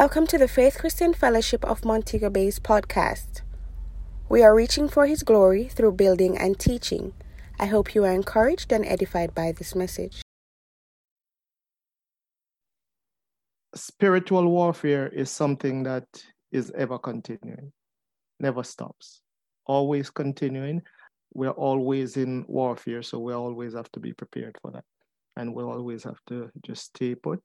Welcome to the Faith Christian Fellowship of Montego Bay's podcast. We are reaching for His glory through building and teaching. I hope you are encouraged and edified by this message. Spiritual warfare is something that is ever continuing, never stops, always continuing. We're always in warfare, so we always have to be prepared for that. And we always have to just stay put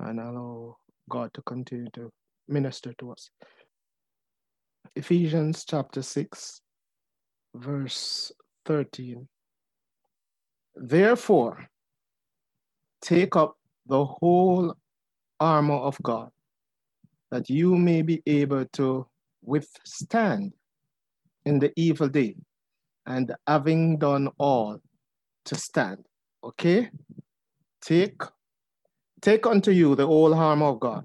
and allow God to continue to minister to us. Ephesians chapter 6, verse 13. Therefore, take up the whole armor of God, that you may be able to withstand in the evil day, and having done all, to stand. Okay? Take Take unto you the whole armor of God,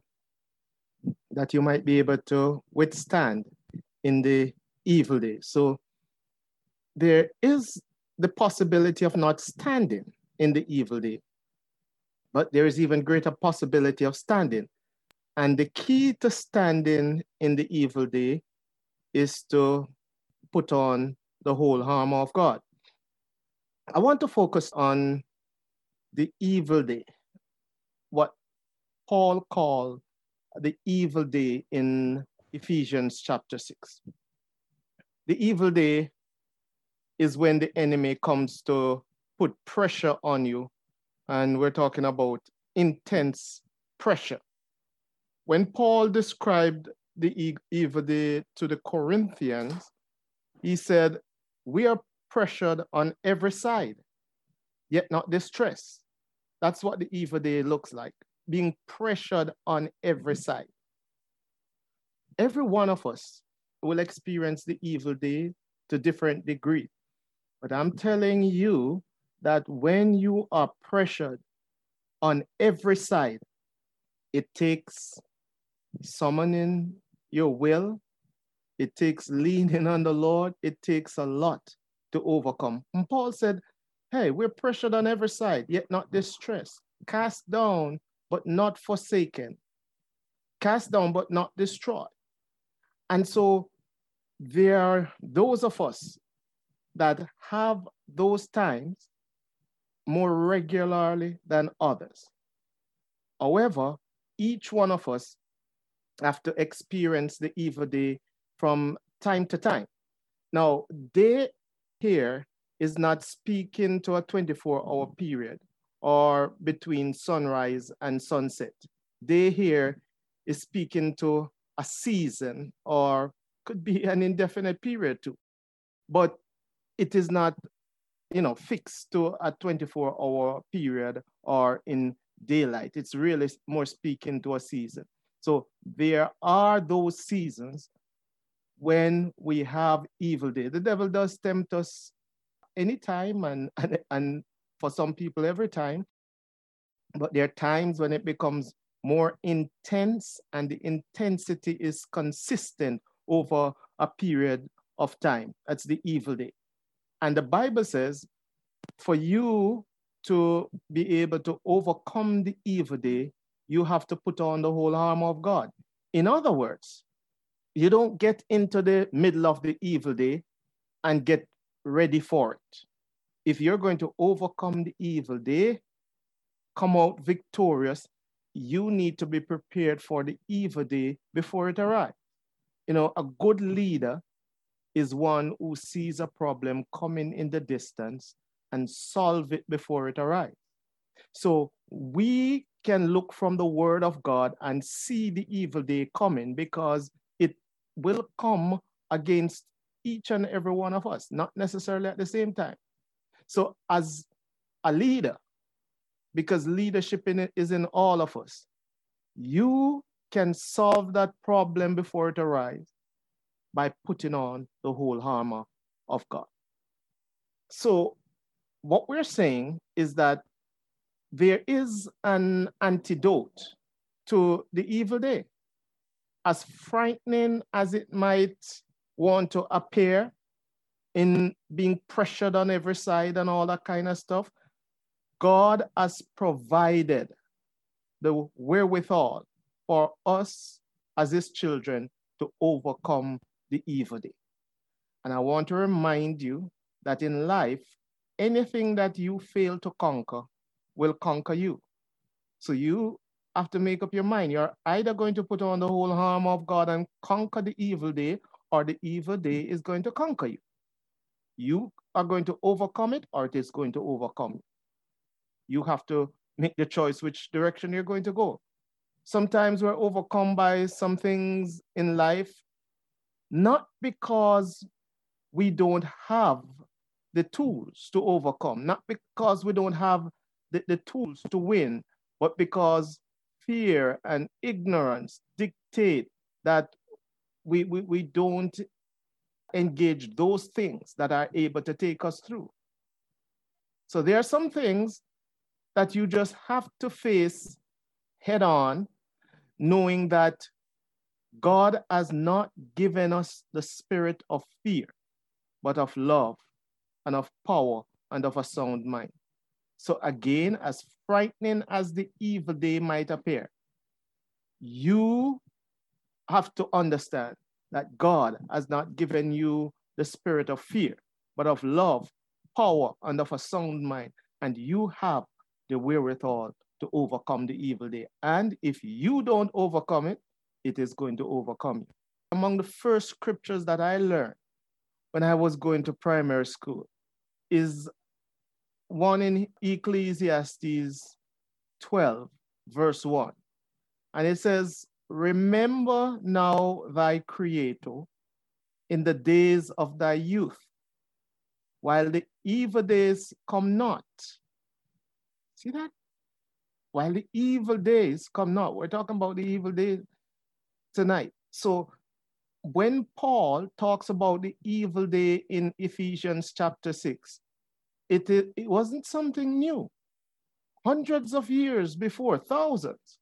that you might be able to withstand in the evil day. So there is the possibility of not standing in the evil day, but there is even greater possibility of standing. And the key to standing in the evil day is to put on the whole armor of God. I want to focus on the evil day what Paul called the evil day in Ephesians chapter 6. The evil day is when the enemy comes to put pressure on you, and we're talking about intense pressure. When Paul described the evil day to the Corinthians, he said, We are pressured on every side, yet not distressed that's what the evil day looks like, being pressured on every side. Every one of us will experience the evil day to different degree. But I'm telling you that when you are pressured on every side, it takes summoning your will, it takes leaning on the Lord, it takes a lot to overcome. And Paul said, Hey, we're pressured on every side, yet not distressed. Cast down, but not forsaken. Cast down, but not destroyed. And so there are those of us that have those times more regularly than others. However, each one of us have to experience the evil day from time to time. Now, day here is not speaking to a 24 hour period or between sunrise and sunset. Day here is speaking to a season or could be an indefinite period too. But it is not, you know, fixed to a 24 hour period or in daylight. It's really more speaking to a season. So there are those seasons when we have evil day. The devil does tempt us anytime and, and, and for some people every time. But there are times when it becomes more intense and the intensity is consistent over a period of time. That's the evil day. And the Bible says, for you to be able to overcome the evil day, you have to put on the whole armor of God. In other words, you don't get into the middle of the evil day and get ready for it. If you're going to overcome the evil day, come out victorious, you need to be prepared for the evil day before it arrives. You know, a good leader is one who sees a problem coming in the distance and solve it before it arrives. So we can look from the word of God and see the evil day coming because it will come against each and every one of us, not necessarily at the same time. So, as a leader, because leadership in is in all of us, you can solve that problem before it arises by putting on the whole armor of God. So, what we're saying is that there is an antidote to the evil day. As frightening as it might want to appear in being pressured on every side and all that kind of stuff, God has provided the wherewithal for us as his children to overcome the evil day. And I want to remind you that in life, anything that you fail to conquer will conquer you. So you have to make up your mind. You're either going to put on the whole armor of God and conquer the evil day, or the evil day is going to conquer you. You are going to overcome it, or it is going to overcome you. You have to make the choice which direction you're going to go. Sometimes we're overcome by some things in life, not because we don't have the tools to overcome, not because we don't have the, the tools to win, but because fear and ignorance dictate that we, we, we don't engage those things that are able to take us through. So there are some things that you just have to face head on, knowing that God has not given us the spirit of fear, but of love and of power and of a sound mind. So again, as frightening as the evil day might appear, you have to understand that God has not given you the spirit of fear, but of love, power, and of a sound mind. And you have the wherewithal to overcome the evil day. And if you don't overcome it, it is going to overcome you. Among the first scriptures that I learned when I was going to primary school is one in Ecclesiastes 12, verse 1. And it says, Remember now thy Creator in the days of thy youth, while the evil days come not. See that? While the evil days come not. We're talking about the evil days tonight. So when Paul talks about the evil day in Ephesians chapter 6, it, it wasn't something new. Hundreds of years before, thousands,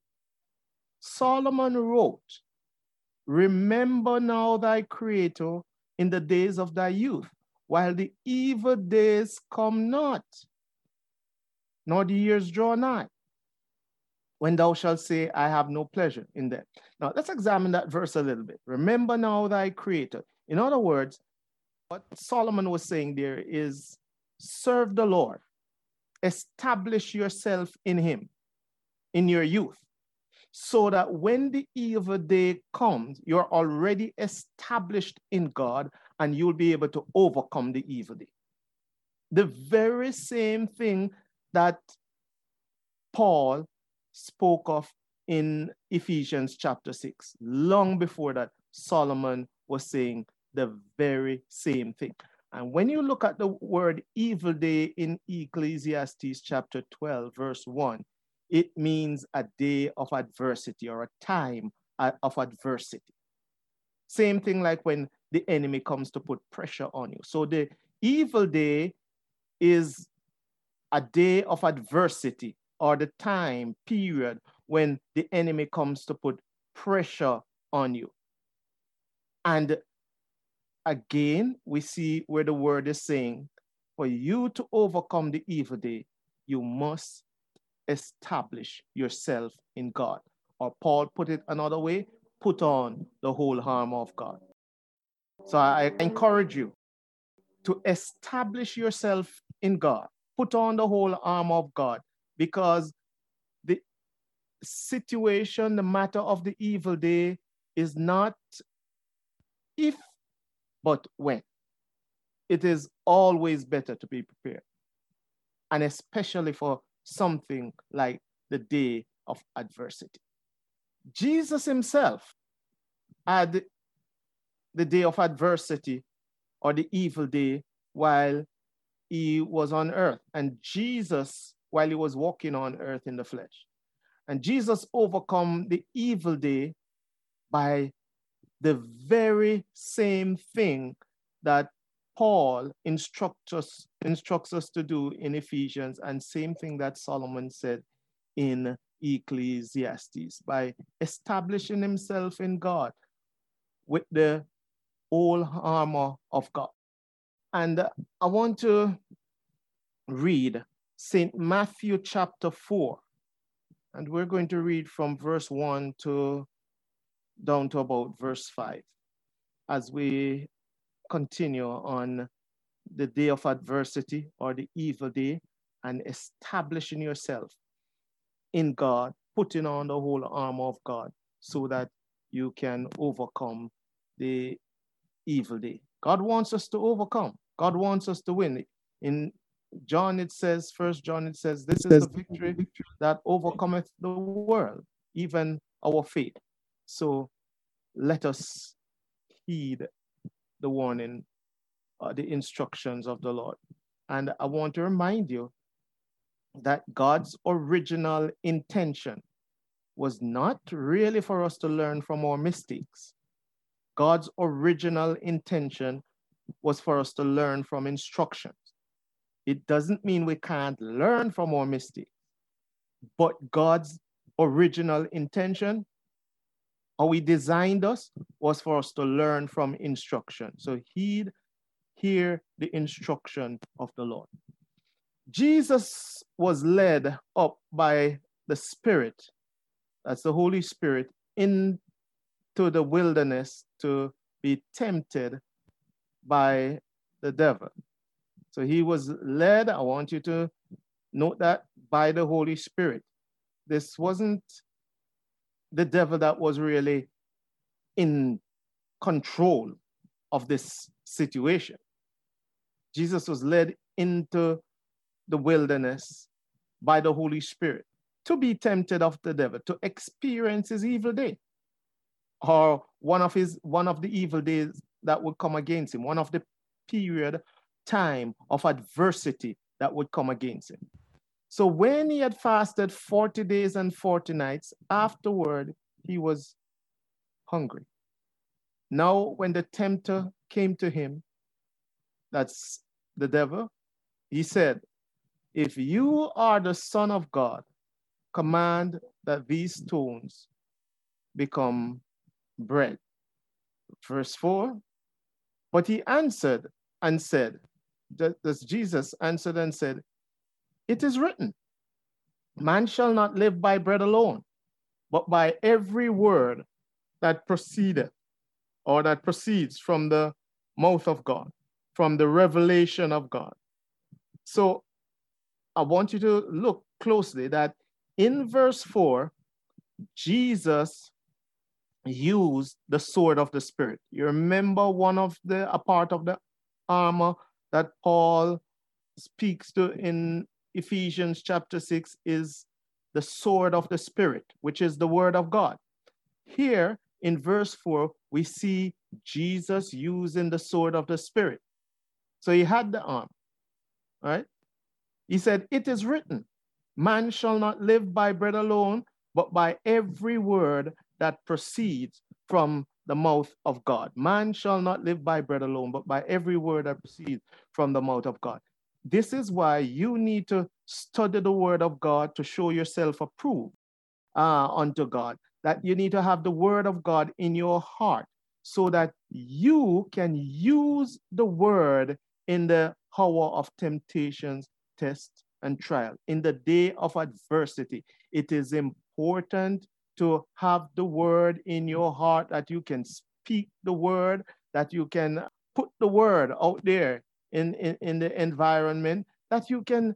Solomon wrote, Remember now thy Creator in the days of thy youth, while the evil days come not, nor the years draw nigh, when thou shalt say, I have no pleasure in them. Now, let's examine that verse a little bit. Remember now thy Creator. In other words, what Solomon was saying there is serve the Lord, establish yourself in Him in your youth, so that when the evil day comes, you're already established in God and you'll be able to overcome the evil day. The very same thing that Paul spoke of in Ephesians chapter 6. Long before that, Solomon was saying the very same thing. And when you look at the word evil day in Ecclesiastes chapter 12, verse 1, it means a day of adversity or a time uh, of adversity. Same thing like when the enemy comes to put pressure on you. So the evil day is a day of adversity or the time period when the enemy comes to put pressure on you. And again, we see where the word is saying, for you to overcome the evil day, you must establish yourself in God. Or Paul put it another way, put on the whole armor of God. So I encourage you to establish yourself in God. Put on the whole armor of God because the situation, the matter of the evil day is not if, but when. It is always better to be prepared. And especially for something like the day of adversity. Jesus himself had the day of adversity or the evil day while he was on earth. And Jesus, while he was walking on earth in the flesh. And Jesus overcome the evil day by the very same thing that Paul instructs us, instructs us to do in Ephesians, and same thing that Solomon said in Ecclesiastes by establishing himself in God with the whole armor of God. And I want to read St. Matthew chapter 4, And we're going to read from verse 1 to down to about verse 5 as we continue on the day of adversity or the evil day and establishing yourself in God, putting on the whole armor of God so that you can overcome the evil day. God wants us to overcome. God wants us to win. In John, it says, First John, it says, this is the victory that overcometh the world, even our faith. So let us heed the warning, uh, the instructions of the Lord. And I want to remind you that God's original intention was not really for us to learn from our mistakes. God's original intention was for us to learn from instructions. It doesn't mean we can't learn from our mistakes, but God's original intention, how He designed us, was for us to learn from instruction. So heed, hear the instruction of the Lord. Jesus was led up by the Spirit, that's the Holy Spirit, into the wilderness to be tempted by the devil. So he was led, I want you to note that, by the Holy Spirit. This wasn't the devil that was really in control of this situation. Jesus was led into the wilderness by the Holy Spirit to be tempted of the devil, to experience his evil day, or one of his one of the evil days that would come against him, one of the period time of adversity that would come against him. So when he had fasted 40 days and 40 nights, afterward he was hungry. Now, when the tempter came to him, that's the devil, he said, If you are the Son of God, command that these stones become bread. Verse 4 But he answered and said, Thus Jesus answered and said, It is written, Man shall not live by bread alone, but by every word that proceedeth or that proceeds from the mouth of God, from the revelation of God. So I want you to look closely that in verse 4, Jesus used the sword of the Spirit. You remember one of the, a part of the armor that Paul speaks to in Ephesians chapter 6 is the sword of the Spirit, which is the word of God. Here in verse 4, we see Jesus using the sword of the Spirit. So he had the arm, right? He said, It is written, man shall not live by bread alone, but by every word that proceeds from the mouth of God. Man shall not live by bread alone, but by every word that proceeds from the mouth of God. This is why you need to study the word of God to show yourself approved uh, unto God. That you need to have the word of God in your heart so that you can use the word in the hour of temptations, test, and trial. In the day of adversity, it is important to have the word in your heart, that you can speak the word, that you can put the word out there in, in, in the environment, that you can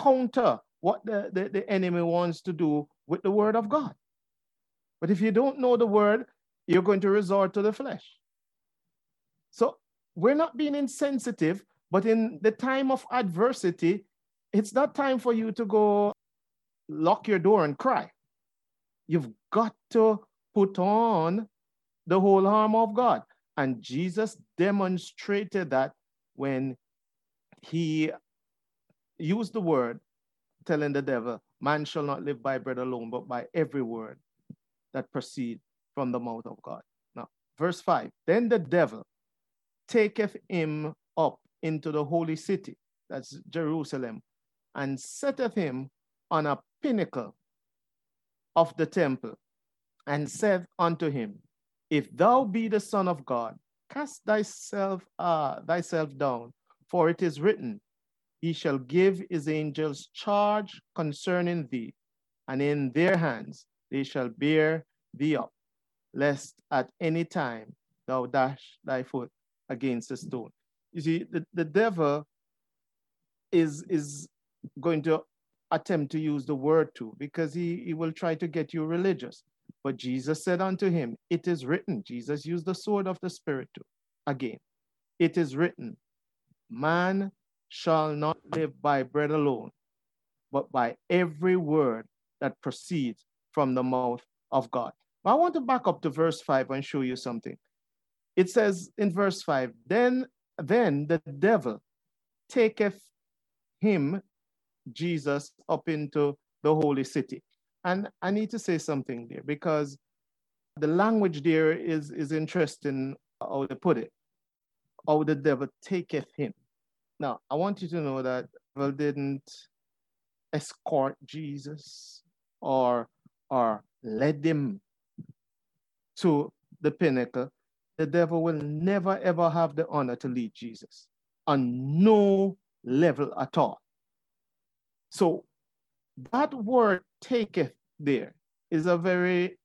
counter what the, the, the enemy wants to do with the word of God. But if you don't know the word, you're going to resort to the flesh. So we're not being insensitive, but in the time of adversity, it's not time for you to go lock your door and cry. You've got to put on the whole armor of God. And Jesus demonstrated that when he used the word, telling the devil, Man shall not live by bread alone, but by every word that proceed from the mouth of God. Now, verse 5 Then the devil taketh him up into the holy city, that's Jerusalem, and setteth him on a pinnacle of the temple and saith unto him, If thou be the Son of God, cast thyself, uh, thyself down, for it is written, He shall give his angels charge concerning thee, and in their hands they shall bear thee up, lest at any time thou dash thy foot against a stone. You see, the, the devil is, is going to attempt to use the word too, because he, he will try to get you religious. But Jesus said unto him, It is written. Jesus used the sword of the Spirit too. Again, it is written, Man shall not live by bread alone, but by every word that proceeds from the mouth of God. I want to back up to verse 5 and show you something. It says in verse 5, then, then the devil taketh him, Jesus, up into the holy city. And I need to say something there because the language there is, is interesting how they put it. How the devil taketh him. Now, I want you to know that devil didn't escort Jesus or, or led him to the pinnacle. The devil will never ever have the honor to lead Jesus on no level at all. So that word taketh there is a very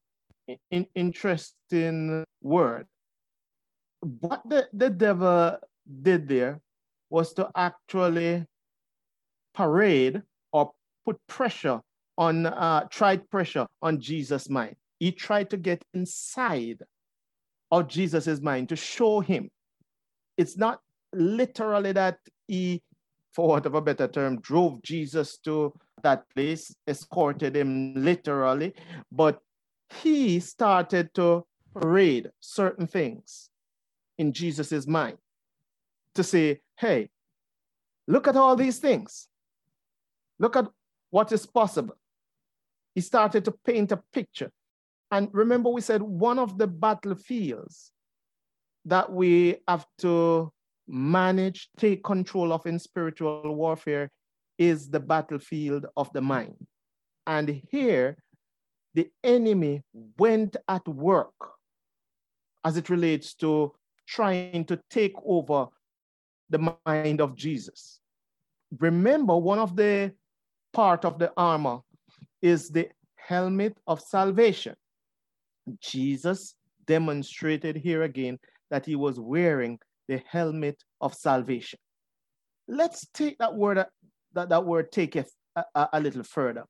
in, interesting word. What the, the devil did there was to actually parade or put pressure on, uh, tried pressure on Jesus' mind. He tried to get inside of Jesus' mind to show him. It's not literally that he, for want of a better term, drove Jesus to that place, escorted him literally, but he started to parade certain things in Jesus' mind to say, hey, look at all these things. Look at what is possible. He started to paint a picture. And remember, we said one of the battlefields that we have to manage, take control of in spiritual warfare is the battlefield of the mind. And here, the enemy went at work as it relates to trying to take over the mind of Jesus. Remember, one of the part of the armor is the helmet of salvation. Jesus demonstrated here again that he was wearing the helmet of salvation. Let's take that word, uh, that, that word taketh uh, a, uh, a, a little further.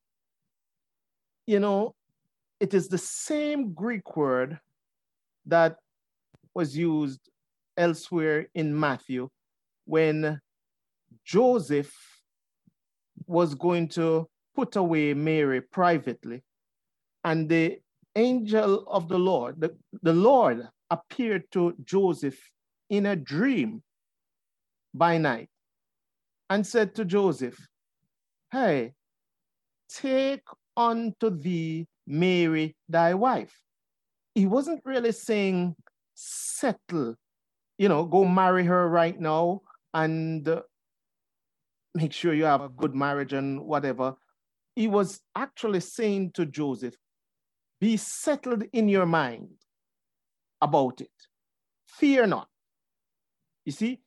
You know, it is the same Greek word that was used elsewhere in Matthew when Joseph was going to put away Mary privately, and the angel of the Lord, the, the Lord appeared to Joseph in a dream by night and said to Joseph, Hey, take unto thee Mary thy wife. He wasn't really saying settle, you know, go marry her right now and uh, make sure you have a good marriage and whatever. He was actually saying to Joseph, be settled in your mind about it. Fear not. You see,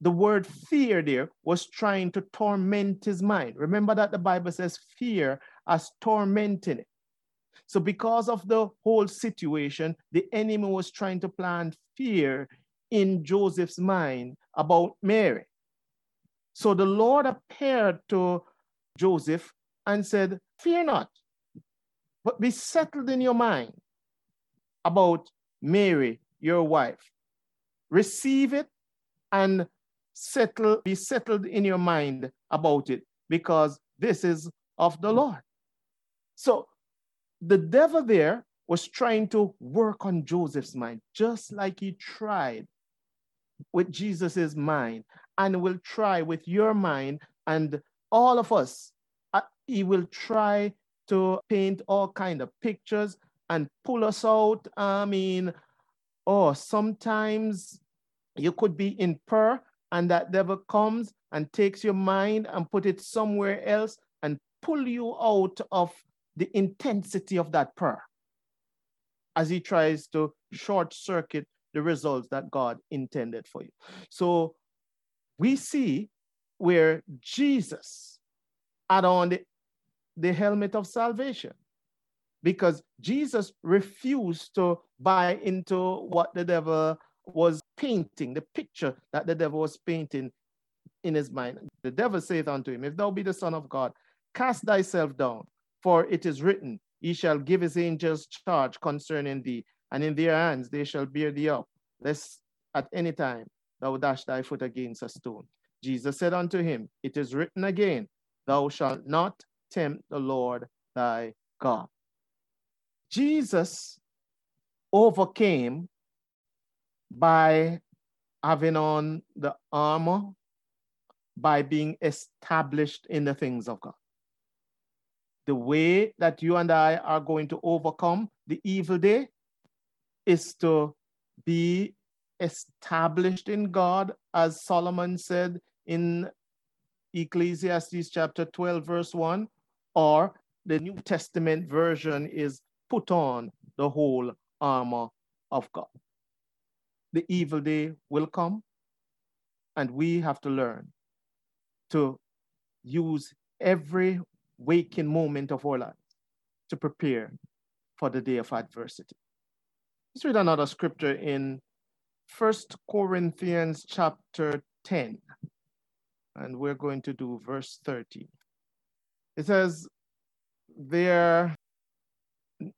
the word fear there was trying to torment his mind. Remember that the Bible says fear as tormenting it. So, because of the whole situation, the enemy was trying to plant fear in Joseph's mind about Mary. So the Lord appeared to Joseph and said, Fear not, but be settled in your mind about Mary, your wife. Receive it and settle, be settled in your mind about it because this is of the Lord. So the devil there was trying to work on Joseph's mind, just like he tried with Jesus's mind and will try with your mind and all of us. Uh, he will try to paint all kind of pictures and pull us out. I mean, oh, sometimes you could be in prayer and that devil comes and takes your mind and put it somewhere else and pull you out of the intensity of that prayer as he tries to short circuit the results that God intended for you. So we see where Jesus had on the the helmet of salvation because Jesus refused to buy into what the devil was painting, the picture that the devil was painting in his mind. The devil saith unto him, If thou be the Son of God, cast thyself down, for it is written, He shall give his angels charge concerning thee, and in their hands they shall bear thee up, lest at any time thou dash thy foot against a stone. Jesus said unto him, It is written again, Thou shalt not tempt the Lord thy God. Jesus overcame by having on the armor, by being established in the things of God. The way that you and I are going to overcome the evil day is to be established in God, as Solomon said in Ecclesiastes chapter 12, verse 1, or the New Testament version is put on the whole armor of God. The evil day will come, and we have to learn to use every waking moment of our lives to prepare for the day of adversity. Let's read another scripture in First Corinthians chapter 10, and we're going to do verse 30. It says, There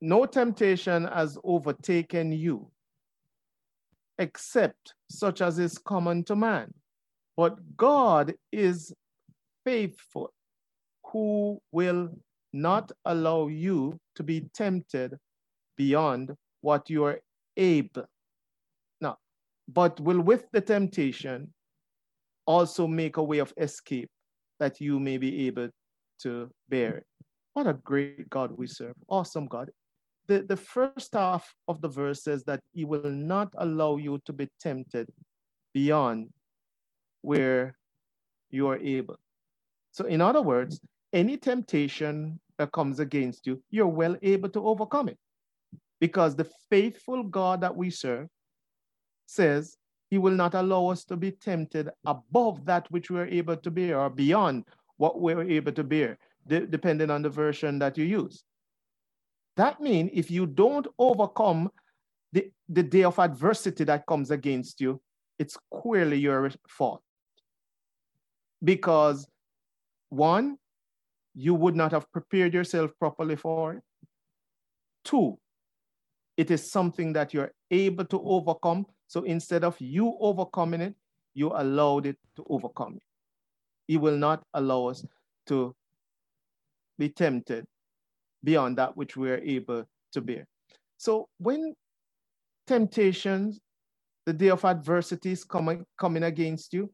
no temptation has overtaken you, except such as is common to man. But God is faithful, who will not allow you to be tempted beyond what you are able. Now, but will with the temptation also make a way of escape that you may be able to bear it. What a great God we serve. Awesome God. The, the first half of the verse says that He will not allow you to be tempted beyond where you are able. So, in other words, any temptation that comes against you, you're well able to overcome it. Because the faithful God that we serve says he will not allow us to be tempted above that which we're able to bear or beyond what we're able to bear de depending on the version that you use. That means if you don't overcome the, the day of adversity that comes against you, it's clearly your fault. Because one, you would not have prepared yourself properly for it. Two, it is something that you're able to overcome. So instead of you overcoming it, you allowed it to overcome you. He will not allow us to be tempted beyond that which we are able to bear. So when temptations, the day of adversity is coming, coming against you,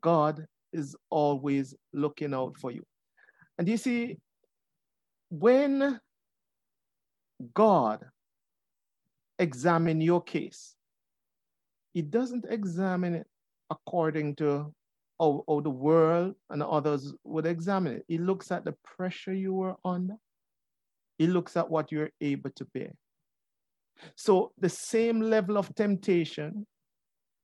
God is always looking out for you. And you see, when God examine your case, he doesn't examine it according to how, how the world and others would examine it. He looks at the pressure you were under. He looks at what you're able to bear. So the same level of temptation,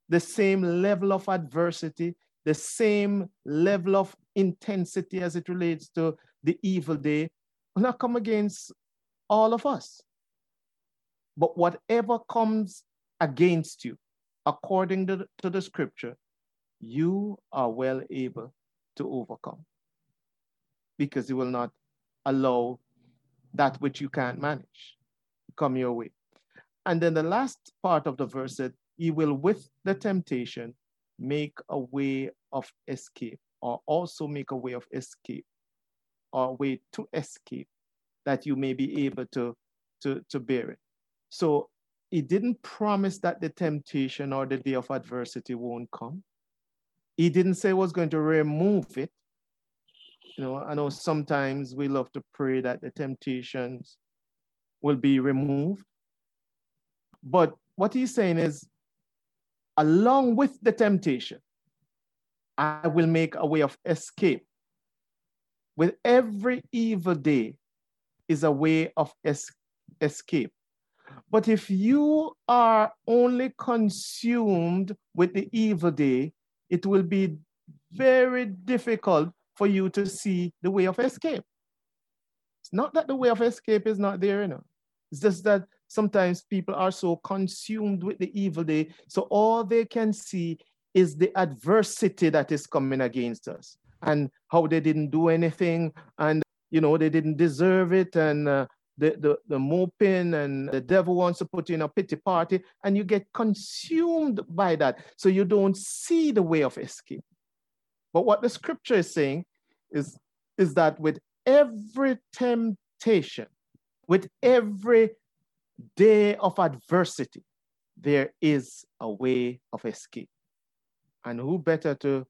the same level of adversity, the same level of intensity as it relates to the evil day will not come against all of us. But whatever comes against you, according to the, to the scripture, you are well able to overcome because you will not allow that which you can't manage come your way. And then the last part of the verse said, He will with the temptation make a way of escape, or also make a way of escape, or way to escape that you may be able to, to, to bear it. So he didn't promise that the temptation or the day of adversity won't come. He didn't say he was going to remove it. You know, I know sometimes we love to pray that the temptations will be removed. But what he's saying is, along with the temptation, I will make a way of escape. With every evil day is a way of es- escape. But if you are only consumed with the evil day, it will be very difficult for you to see the way of escape. It's not that the way of escape is not there, you know. It's just that sometimes people are so consumed with the evil day, so all they can see is the adversity that is coming against us and how they didn't do anything and you know they didn't deserve it and uh, the, the, the moping and the devil wants to put you in a pity party and you get consumed by that. So you don't see the way of escape. But what the scripture is saying is, is that with every temptation with every day of adversity there is a way of escape. And who better to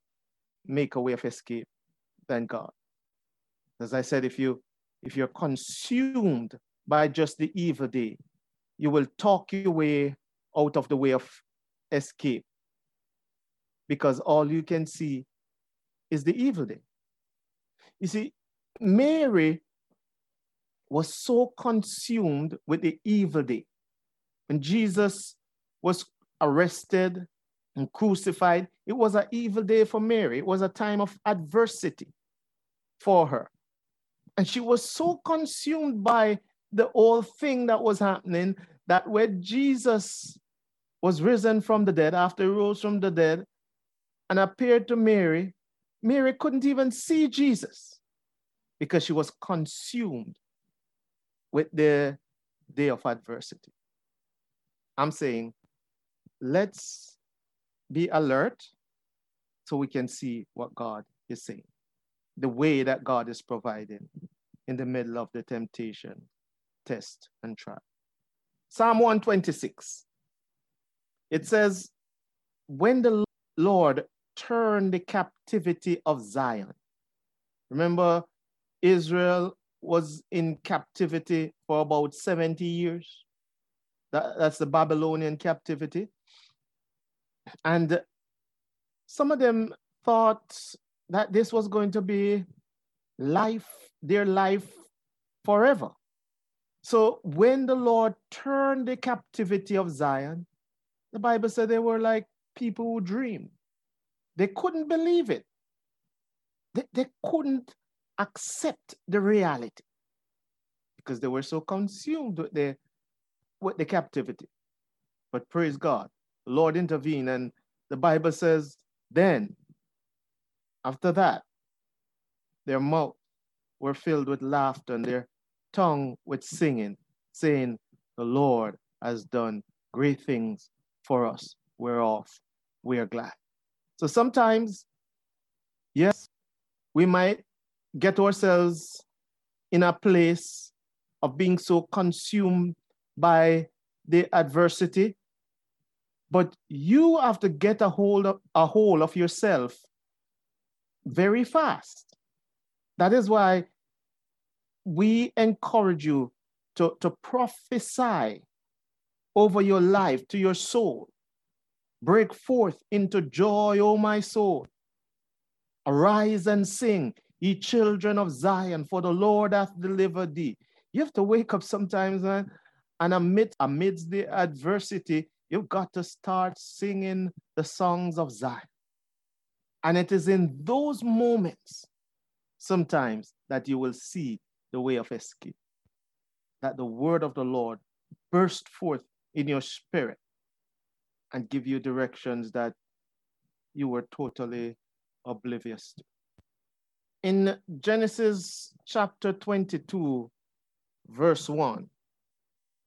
make a way of escape than God? As I said, if you if you're consumed by just the evil day, you will talk your way out of the way of escape because all you can see is the evil day. You see, Mary was so consumed with the evil day. When Jesus was arrested and crucified, it was an evil day for Mary. It was a time of adversity for her. And she was so consumed by the whole thing that was happening that when Jesus was risen from the dead, after he rose from the dead and appeared to Mary, Mary couldn't even see Jesus because she was consumed with the day of adversity. I'm saying, let's be alert so we can see what God is saying, the way that God is providing in the middle of the temptation, test, and trial. Psalm 126. It says, When the Lord turned the captivity of Zion. Remember, Israel was in captivity for about 70 years. That, that's the Babylonian captivity. And some of them thought that this was going to be life, their life forever. So when the Lord turned the captivity of Zion, the Bible said they were like people who dream. They couldn't believe it. They, they couldn't accept the reality because they were so consumed with the, with the captivity. But praise God, the Lord intervened. And the Bible says, then, after that, their mouth were filled with laughter and their tongue with singing, saying, The Lord has done great things for us, whereof we are glad. So sometimes, yes, we might get ourselves in a place of being so consumed by the adversity but you have to get a hold of a hold of yourself very fast. That is why we encourage you to, to prophesy over your life to your soul. Break forth into joy, O my soul. Arise and sing, ye children of Zion, for the Lord hath delivered thee. You have to wake up sometimes, man, and amidst, amidst the adversity, You've got to start singing the songs of Zion. And it is in those moments sometimes that you will see the way of escape, that the word of the Lord burst forth in your spirit and give you directions that you were totally oblivious to. In Genesis chapter 22, verse 1,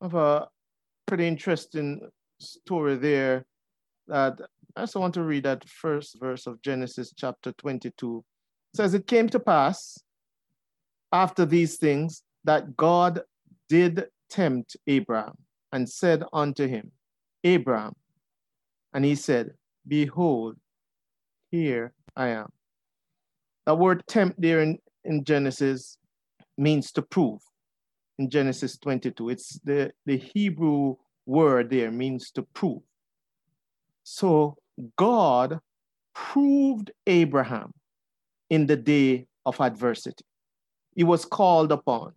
I have a pretty interesting story there that I also want to read that first verse of Genesis chapter 22. It says, It came to pass after these things that God did tempt Abraham and said unto him, Abraham, and he said, Behold, here I am. The word tempt there in, in Genesis means to prove in Genesis 22. It's the, the Hebrew word there means to prove. So God proved Abraham in the day of adversity. He was called upon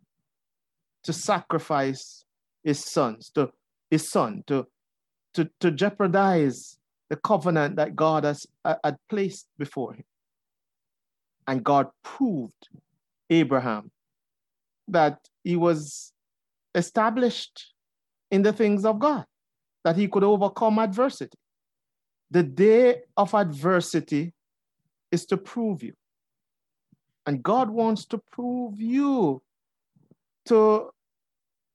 to sacrifice his sons, to his son, to, to, to jeopardize the covenant that God has uh, had placed before him. And God proved Abraham that he was established in the things of God, that he could overcome adversity. The day of adversity is to prove you. And God wants to prove you to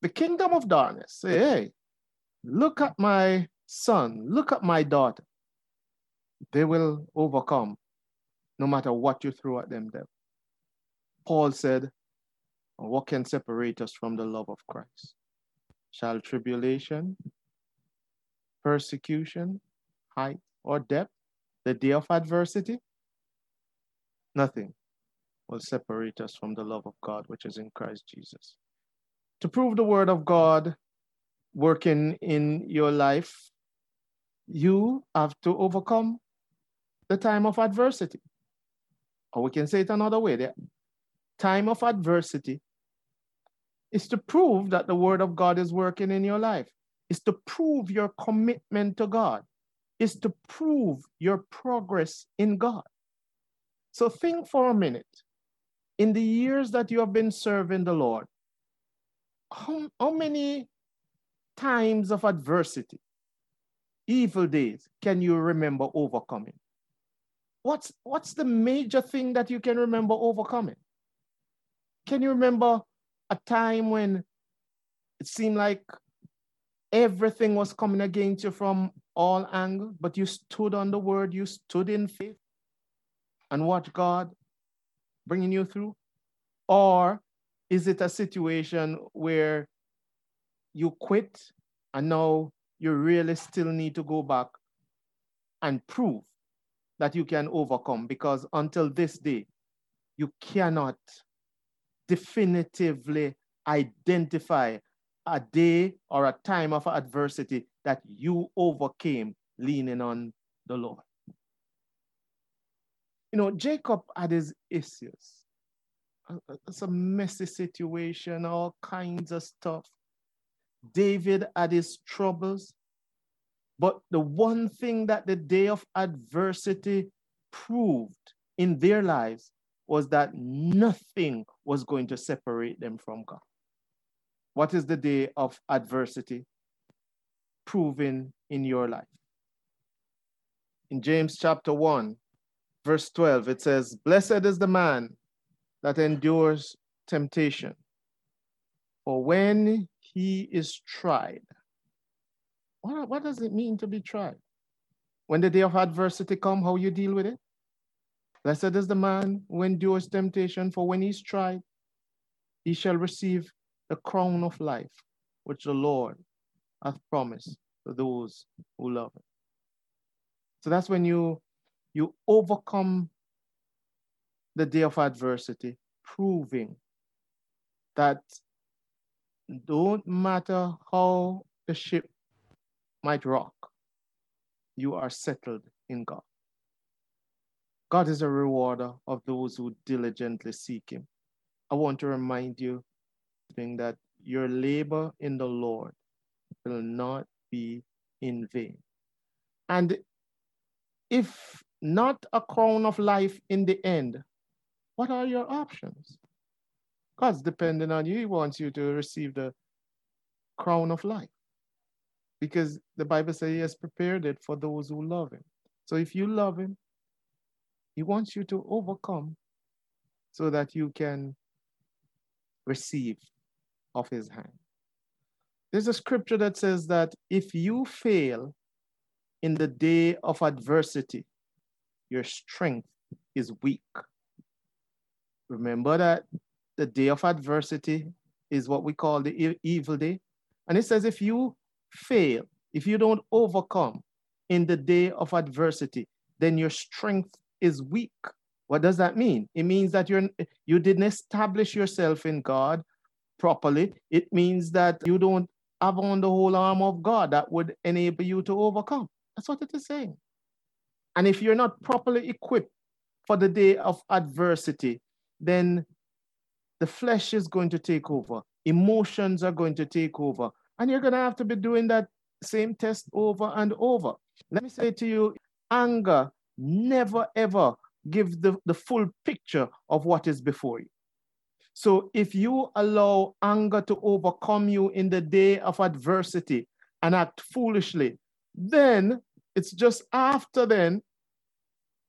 the kingdom of darkness. Say, hey, look at my son, look at my daughter. They will overcome no matter what you throw at them, devil. Paul said, What can separate us from the love of Christ? Shall tribulation, persecution, height, or depth, the day of adversity? Nothing will separate us from the love of God which is in Christ Jesus. To prove the word of God working in your life, you have to overcome the time of adversity. Or we can say it another way the time of adversity is to prove that the word of God is working in your life, is to prove your commitment to God, is to prove your progress in God. So think for a minute. In the years that you have been serving the Lord, how, how many times of adversity, evil days, can you remember overcoming? What's, what's the major thing that you can remember overcoming? Can you remember a time when it seemed like everything was coming against you from all angles, but you stood on the word, you stood in faith and watched God bringing you through? Or is it a situation where you quit and now you really still need to go back and prove that you can overcome? Because until this day, you cannot definitively identify a day or a time of adversity that you overcame leaning on the Lord. You know, Jacob had his issues. It's a messy situation, all kinds of stuff. David had his troubles. But the one thing that the day of adversity proved in their lives was that nothing was going to separate them from God. What is the day of adversity proven in your life? In James chapter 1, verse 12, it says, Blessed is the man that endures temptation. For when he is tried, what, what does it mean to be tried? When the day of adversity come, how you deal with it? Blessed is the man who endures temptation, for when he's tried, he shall receive the crown of life, which the Lord hath promised to those who love him. So that's when you you overcome the day of adversity, proving that don't matter how the ship might rock, you are settled in God. God is a rewarder of those who diligently seek him. I want to remind you that your labor in the Lord will not be in vain. And if not a crown of life in the end, what are your options? God's depending on you. He wants you to receive the crown of life because the Bible says He has prepared it for those who love Him. So if you love Him, He wants you to overcome so that you can receive of His hand. There's a scripture that says that if you fail in the day of adversity, your strength is weak. Remember that the day of adversity is what we call the evil day. And it says if you fail, if you don't overcome in the day of adversity, then your strength is weak. What does that mean? It means that you're you didn't establish yourself in God properly. It means that you don't have on the whole arm of God that would enable you to overcome. That's what it is saying. And if you're not properly equipped for the day of adversity, then the flesh is going to take over, emotions are going to take over, and you're going to have to be doing that same test over and over. Let me say to you anger never ever gives the, the full picture of what is before you. So if you allow anger to overcome you in the day of adversity and act foolishly, then it's just after then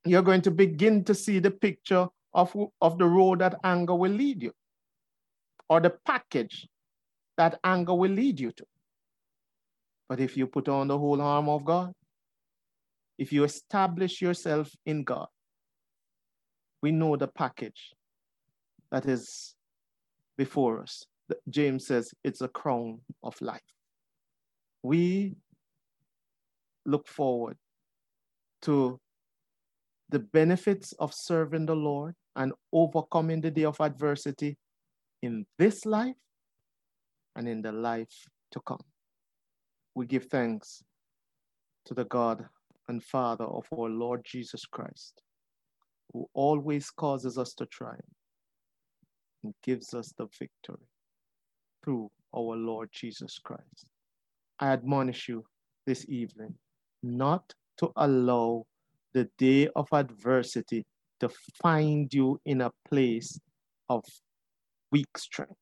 you're going to begin to see the picture of, of the road that anger will lead you or the package that anger will lead you to. But if you put on the whole armor of God, if you establish yourself in God, we know the package that is before us. James says it's a crown of life. We look forward to the benefits of serving the Lord and overcoming the day of adversity in this life and in the life to come. We give thanks to the God and Father of our Lord Jesus Christ, who always causes us to triumph and gives us the victory through our Lord Jesus Christ. I admonish you this evening not to allow the day of adversity to find you in a place of weak strength.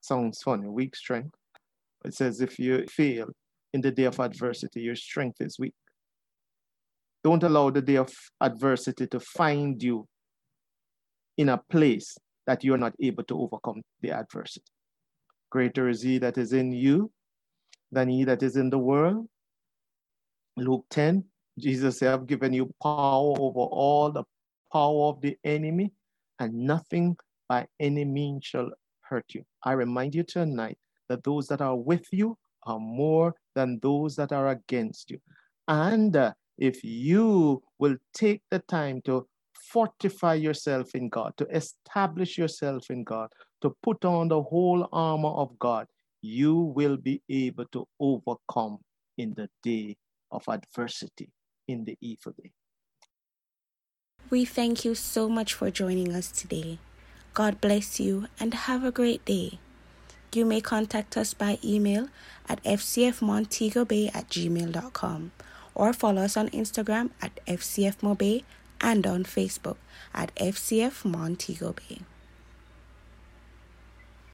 Sounds funny, weak strength. It says if you fail in the day of adversity, your strength is weak. Don't allow the day of adversity to find you in a place that you're not able to overcome the adversity. Greater is he that is in you than he that is in the world. Luke 10, Jesus said, I've given you power over all the power of the enemy, and nothing by any means shall hurt you. I remind you tonight that those that are with you are more than those that are against you. And uh, if you will take the time to fortify yourself in God, to establish yourself in God, to put on the whole armor of God, you will be able to overcome in the day of adversity, in the evil day. We thank you so much for joining us today. God bless you and have a great day. You may contact us by email at fcfmontegobay at gmail.com or follow us on Instagram at fcfmobay and on Facebook at FCF Montego Bay.